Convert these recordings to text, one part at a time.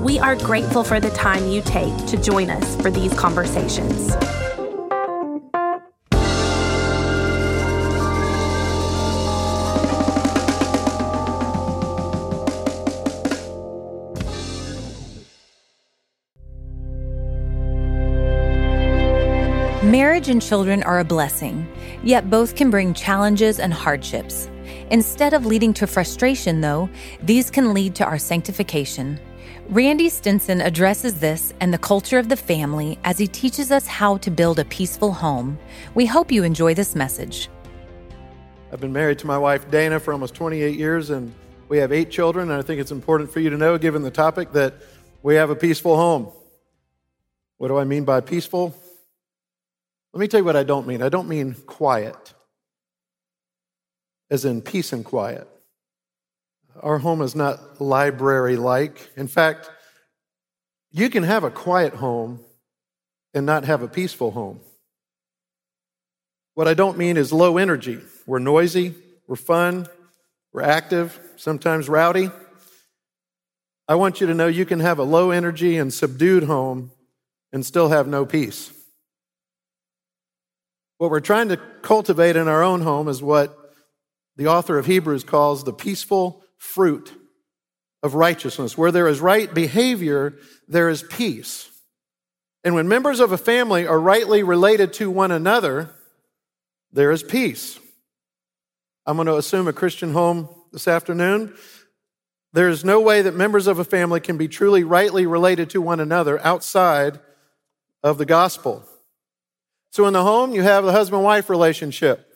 We are grateful for the time you take to join us for these conversations. Marriage and children are a blessing, yet both can bring challenges and hardships. Instead of leading to frustration, though, these can lead to our sanctification. Randy Stinson addresses this and the culture of the family as he teaches us how to build a peaceful home. We hope you enjoy this message. I've been married to my wife Dana for almost 28 years, and we have eight children. And I think it's important for you to know, given the topic, that we have a peaceful home. What do I mean by peaceful? Let me tell you what I don't mean. I don't mean quiet, as in peace and quiet. Our home is not library like. In fact, you can have a quiet home and not have a peaceful home. What I don't mean is low energy. We're noisy, we're fun, we're active, sometimes rowdy. I want you to know you can have a low energy and subdued home and still have no peace. What we're trying to cultivate in our own home is what the author of Hebrews calls the peaceful fruit of righteousness. Where there is right behavior, there is peace. And when members of a family are rightly related to one another, there is peace. I'm going to assume a Christian home this afternoon. There is no way that members of a family can be truly rightly related to one another outside of the gospel. So in the home, you have the husband wife relationship.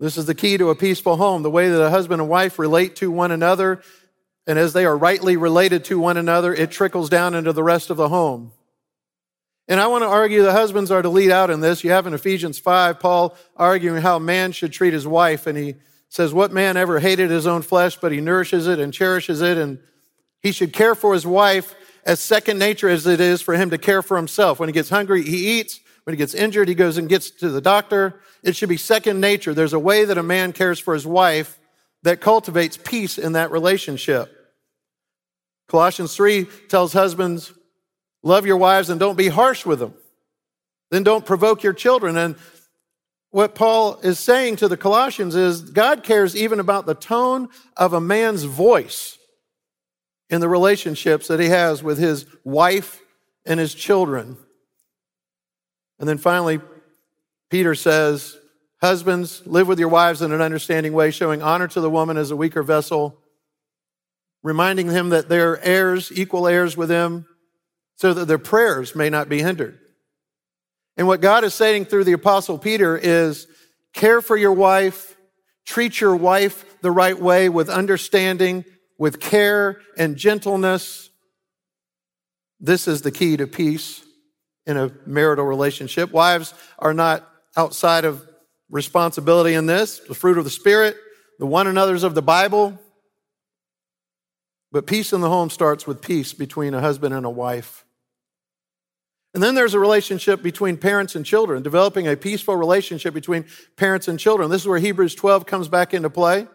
This is the key to a peaceful home, the way that a husband and wife relate to one another. And as they are rightly related to one another, it trickles down into the rest of the home. And I want to argue the husbands are to lead out in this. You have in Ephesians 5, Paul arguing how man should treat his wife. And he says, What man ever hated his own flesh, but he nourishes it and cherishes it. And he should care for his wife as second nature as it is for him to care for himself. When he gets hungry, he eats. When he gets injured, he goes and gets to the doctor. It should be second nature. There's a way that a man cares for his wife that cultivates peace in that relationship. Colossians 3 tells husbands, love your wives and don't be harsh with them. Then don't provoke your children. And what Paul is saying to the Colossians is God cares even about the tone of a man's voice in the relationships that he has with his wife and his children. And then finally, Peter says, Husbands, live with your wives in an understanding way, showing honor to the woman as a weaker vessel, reminding them that they're heirs, equal heirs with them, so that their prayers may not be hindered. And what God is saying through the Apostle Peter is care for your wife, treat your wife the right way with understanding, with care and gentleness. This is the key to peace in a marital relationship. Wives are not outside of responsibility in this, the fruit of the Spirit, the one another's of the Bible. But peace in the home starts with peace between a husband and a wife. And then there's a relationship between parents and children, developing a peaceful relationship between parents and children. This is where Hebrews 12 comes back into play.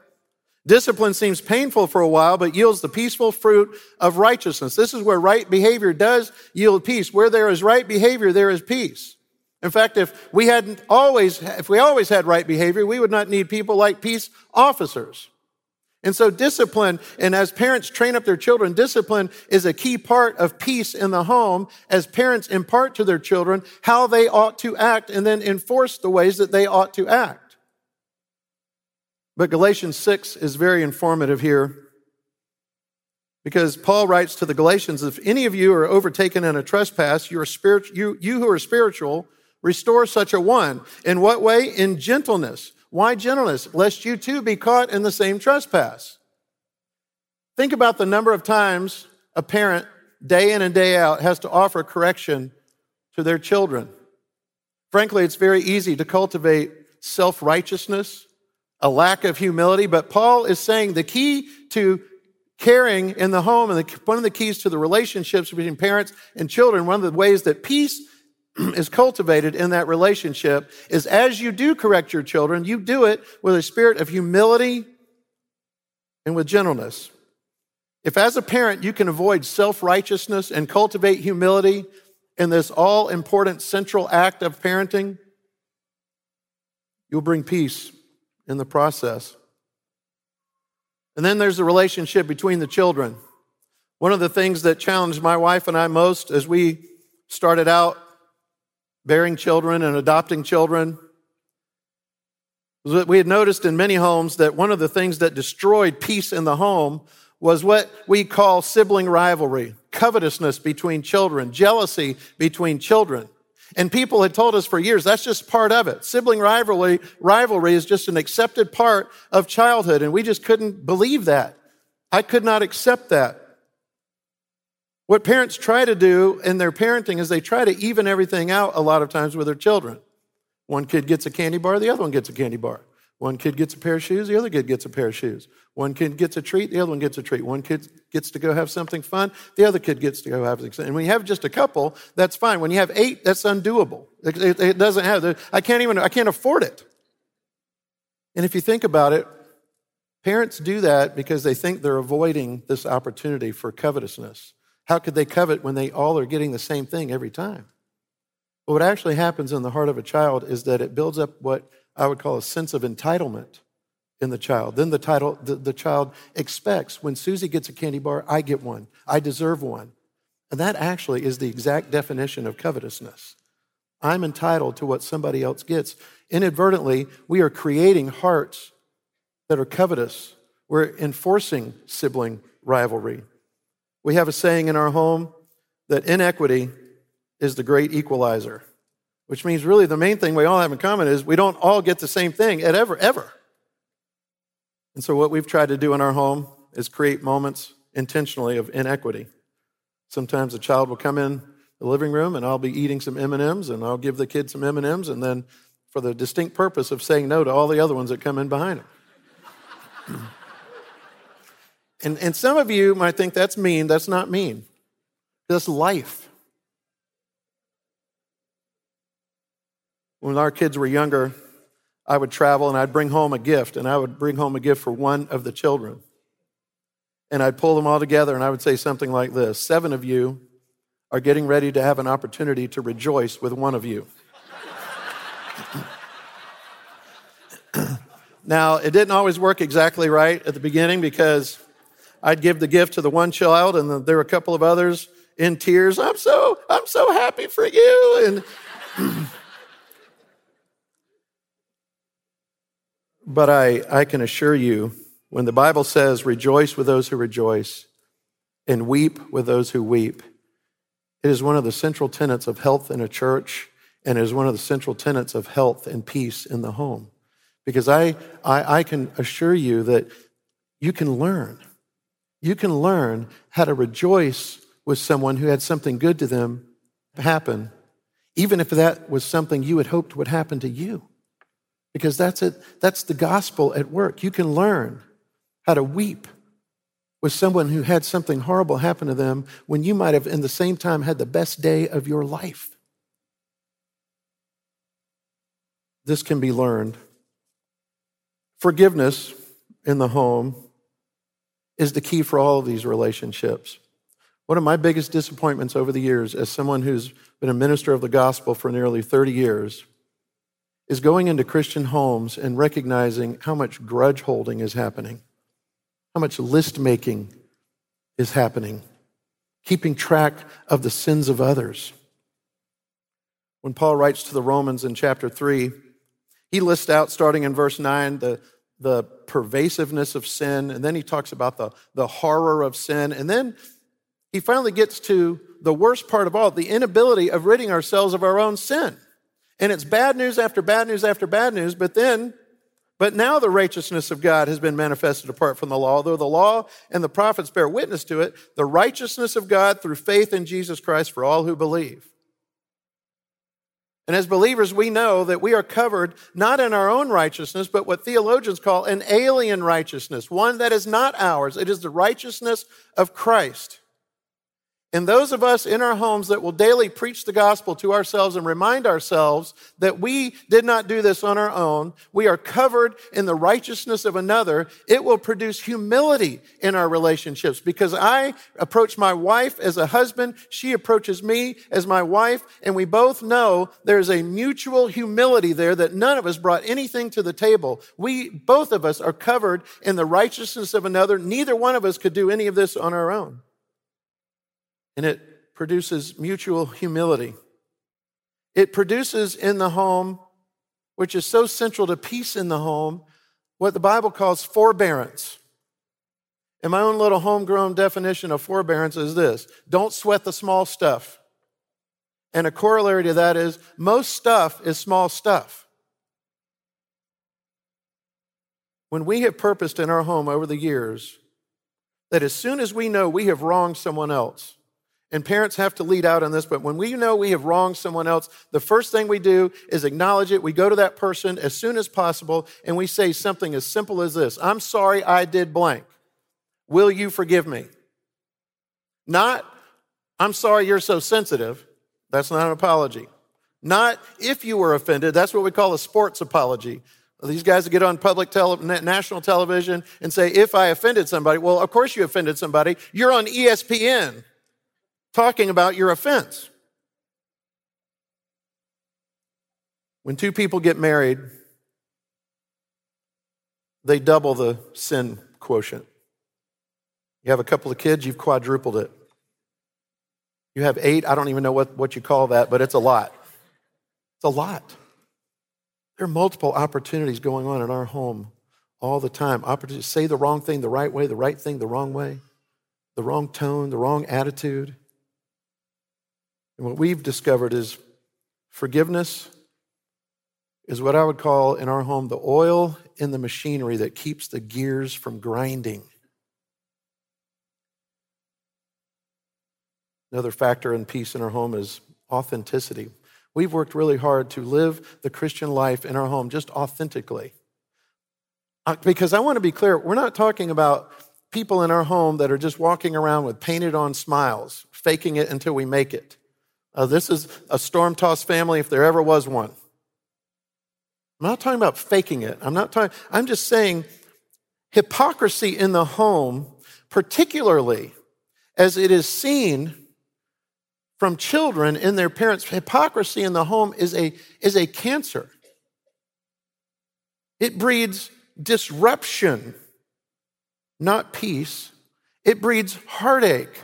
Discipline seems painful for a while, but yields the peaceful fruit of righteousness. This is where right behavior does yield peace. Where there is right behavior, there is peace. In fact, if we hadn't always, if we always had right behavior, we would not need people like peace officers. And so discipline, and as parents train up their children, discipline is a key part of peace in the home as parents impart to their children how they ought to act and then enforce the ways that they ought to act. But Galatians 6 is very informative here because Paul writes to the Galatians, if any of you are overtaken in a trespass, you, are spirit, you, you who are spiritual, Restore such a one. In what way? In gentleness. Why gentleness? Lest you too be caught in the same trespass. Think about the number of times a parent day in and day out, has to offer correction to their children. Frankly, it's very easy to cultivate self righteousness, a lack of humility, but Paul is saying the key to caring in the home and the, one of the keys to the relationships between parents and children, one of the ways that peace is cultivated in that relationship is as you do correct your children, you do it with a spirit of humility and with gentleness. If as a parent you can avoid self righteousness and cultivate humility in this all important central act of parenting, you'll bring peace in the process. And then there's the relationship between the children. One of the things that challenged my wife and I most as we started out bearing children and adopting children was that we had noticed in many homes that one of the things that destroyed peace in the home was what we call sibling rivalry, covetousness between children, jealousy between children. And people had told us for years that's just part of it. Sibling rivalry, rivalry is just an accepted part of childhood, and we just couldn't believe that. I could not accept that. What parents try to do in their parenting is they try to even everything out a lot of times with their children. One kid gets a candy bar, the other one gets a candy bar. One kid gets a pair of shoes, the other kid gets a pair of shoes. One kid gets a treat, the other one gets a treat. One kid gets to go have something fun, the other kid gets to go have something. And when you have just a couple, that's fine. When you have eight, that's undoable. It, it, it doesn't have, I can't even, I can't afford it. And if you think about it, parents do that because they think they're avoiding this opportunity for covetousness. How could they covet when they all are getting the same thing every time? But what actually happens in the heart of a child is that it builds up what I would call a sense of entitlement in the child. Then the title the, the child expects when Susie gets a candy bar, I get one. I deserve one. And that actually is the exact definition of covetousness. I'm entitled to what somebody else gets. Inadvertently, we are creating hearts that are covetous. We're enforcing sibling rivalry. We have a saying in our home that inequity is the great equalizer, which means really the main thing we all have in common is we don't all get the same thing at ever, ever. And so what we've tried to do in our home is create moments intentionally of inequity. Sometimes a child will come in the living room and I'll be eating some M&Ms and I'll give the kid some M&Ms and then for the distinct purpose of saying no to all the other ones that come in behind him. and, and some of you might think that's mean. That's not mean. That's life. When our kids were younger, I would travel and I'd bring home a gift, and I would bring home a gift for one of the children. And I'd pull them all together and I would say something like this Seven of you are getting ready to have an opportunity to rejoice with one of you. now, it didn't always work exactly right at the beginning because I'd give the gift to the one child, and there were a couple of others in tears. I'm so, I'm so happy for you. And But I, I can assure you, when the Bible says, rejoice with those who rejoice and weep with those who weep, it is one of the central tenets of health in a church and is one of the central tenets of health and peace in the home. Because I, I, I can assure you that you can learn. You can learn how to rejoice with someone who had something good to them happen, even if that was something you had hoped would happen to you because that's it that's the gospel at work. You can learn how to weep with someone who had something horrible happen to them when you might have in the same time had the best day of your life. This can be learned. Forgiveness in the home is the key for all of these relationships. One of my biggest disappointments over the years as someone who's been a minister of the gospel for nearly 30 years is going into Christian homes and recognizing how much grudge holding is happening, how much list making is happening, keeping track of the sins of others. When Paul writes to the Romans in chapter 3, he lists out, starting in verse 9, the, the pervasiveness of sin, and then he talks about the, the horror of sin, and then he finally gets to the worst part of all the inability of ridding ourselves of our own sin. And it's bad news after bad news after bad news, but then But now the righteousness of God has been manifested apart from the law, though the law and the prophets bear witness to it, the righteousness of God through faith in Jesus Christ for all who believe. And as believers, we know that we are covered not in our own righteousness, but what theologians call an alien righteousness, one that is not ours. It is the righteousness of Christ. And those of us in our homes that will daily preach the gospel to ourselves and remind ourselves that we did not do this on our own, we are covered in the righteousness of another, it will produce humility in our relationships because I approach my wife as a husband, she approaches me as my wife, and we both know there's a mutual humility there that none of us brought anything to the table. We, both of us, are covered in the righteousness of another. Neither one of us could do any of this on our own and it produces mutual humility. It produces in the home, which is so central to peace in the home, what the Bible calls forbearance. And my own little homegrown definition of forbearance is this don't sweat the small stuff. And a corollary to that is most stuff is small stuff. When we have purposed in our home over the years that as soon as we know we have wronged someone else, and parents have to lead out on this, but when we know we have wronged someone else, the first thing we do is acknowledge it. We go to that person as soon as possible and we say something as simple as this I'm sorry I did blank. Will you forgive me? Not, I'm sorry you're so sensitive. That's not an apology. Not if you were offended. That's what we call a sports apology. These guys that get on public tele- national television and say, if I offended somebody, well, of course you offended somebody. You're on ESPN talking about your offense. When two people get married, they double the sin quotient. You have a couple of kids, you've quadrupled it. You have eight, I don't even know what, what you call that, but it's a lot. It's a lot. There are multiple opportunities going on in our home all the time. Opportunities say the wrong thing the right way, the right thing the wrong way, the wrong tone, the wrong attitude. And what we've discovered is forgiveness is what I would call in our home the oil in the machinery that keeps the gears from grinding. Another factor in peace in our home is authenticity. We've worked really hard to live the Christian life in our home just authentically. Uh, because I want to be clear, we're not talking about people in our home that are just walking around with painted on smiles, faking it until we make it. Uh, this is a storm tossed family if there ever was one. I'm not talking about faking it. I'm not talking, I'm just saying hypocrisy in the home, particularly as it is seen from children in their parents, hypocrisy in the home is a, is a cancer. It breeds disruption, not peace. It breeds heartache,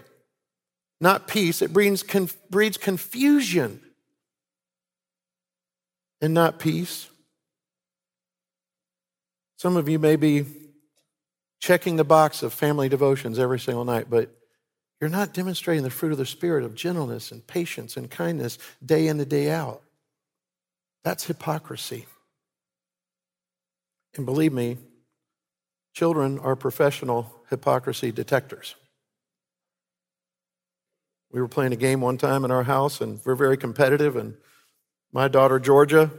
not peace. It breeds, breeds confusion and not peace. Some of you may be checking the box of family devotions every single night, but you're not demonstrating the fruit of the Spirit of gentleness and patience and kindness day in and day out. That's hypocrisy. And believe me, children are professional hypocrisy detectors. We were playing a game one time in our house, and we're very competitive. And my daughter, Georgia,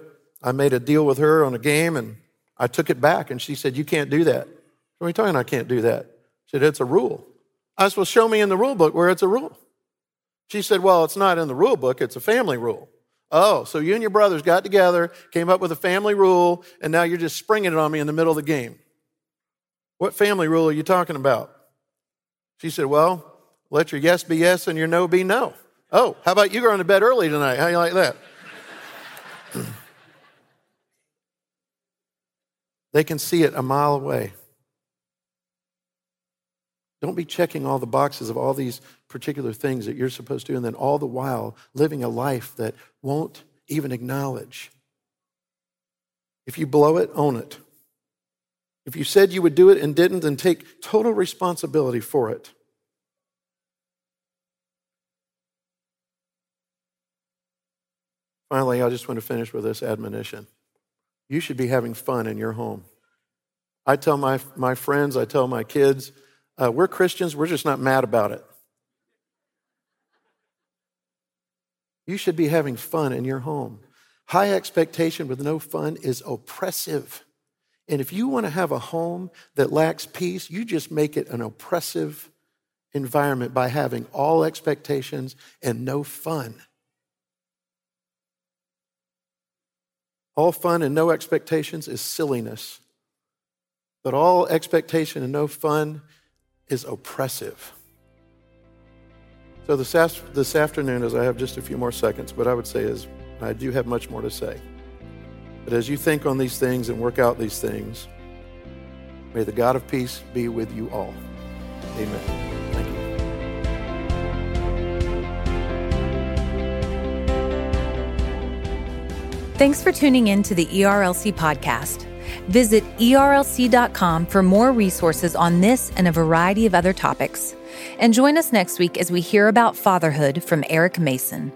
I made a deal with her on a game, and I took it back, and she said, You can't do that. What are you talking I can't do that? She said, It's a rule. I said, Well, show me in the rule book where it's a rule. She said, Well, it's not in the rule book, it's a family rule. Oh, so you and your brothers got together, came up with a family rule, and now you're just springing it on me in the middle of the game. What family rule are you talking about? She said, Well, let your yes be yes and your no be no. Oh, how about you going to bed early tonight? How you like that? they can see it a mile away. Don't be checking all the boxes of all these particular things that you're supposed to, do, and then all the while living a life that won't even acknowledge. If you blow it, own it. If you said you would do it and didn't, then take total responsibility for it. Finally, I just want to finish with this admonition. You should be having fun in your home. I tell my, my friends, I tell my kids, uh, we're Christians, we're just not mad about it. You should be having fun in your home. High expectation with no fun is oppressive. And if you want to have a home that lacks peace, you just make it an oppressive environment by having all expectations and no fun. All fun and no expectations is silliness. But all expectation and no fun is oppressive. So this, this afternoon, as I have just a few more seconds, what I would say is I do have much more to say. But as you think on these things and work out these things, may the God of peace be with you all. Amen. Thanks for tuning in to the ERLC podcast. Visit erlc.com for more resources on this and a variety of other topics. And join us next week as we hear about fatherhood from Eric Mason.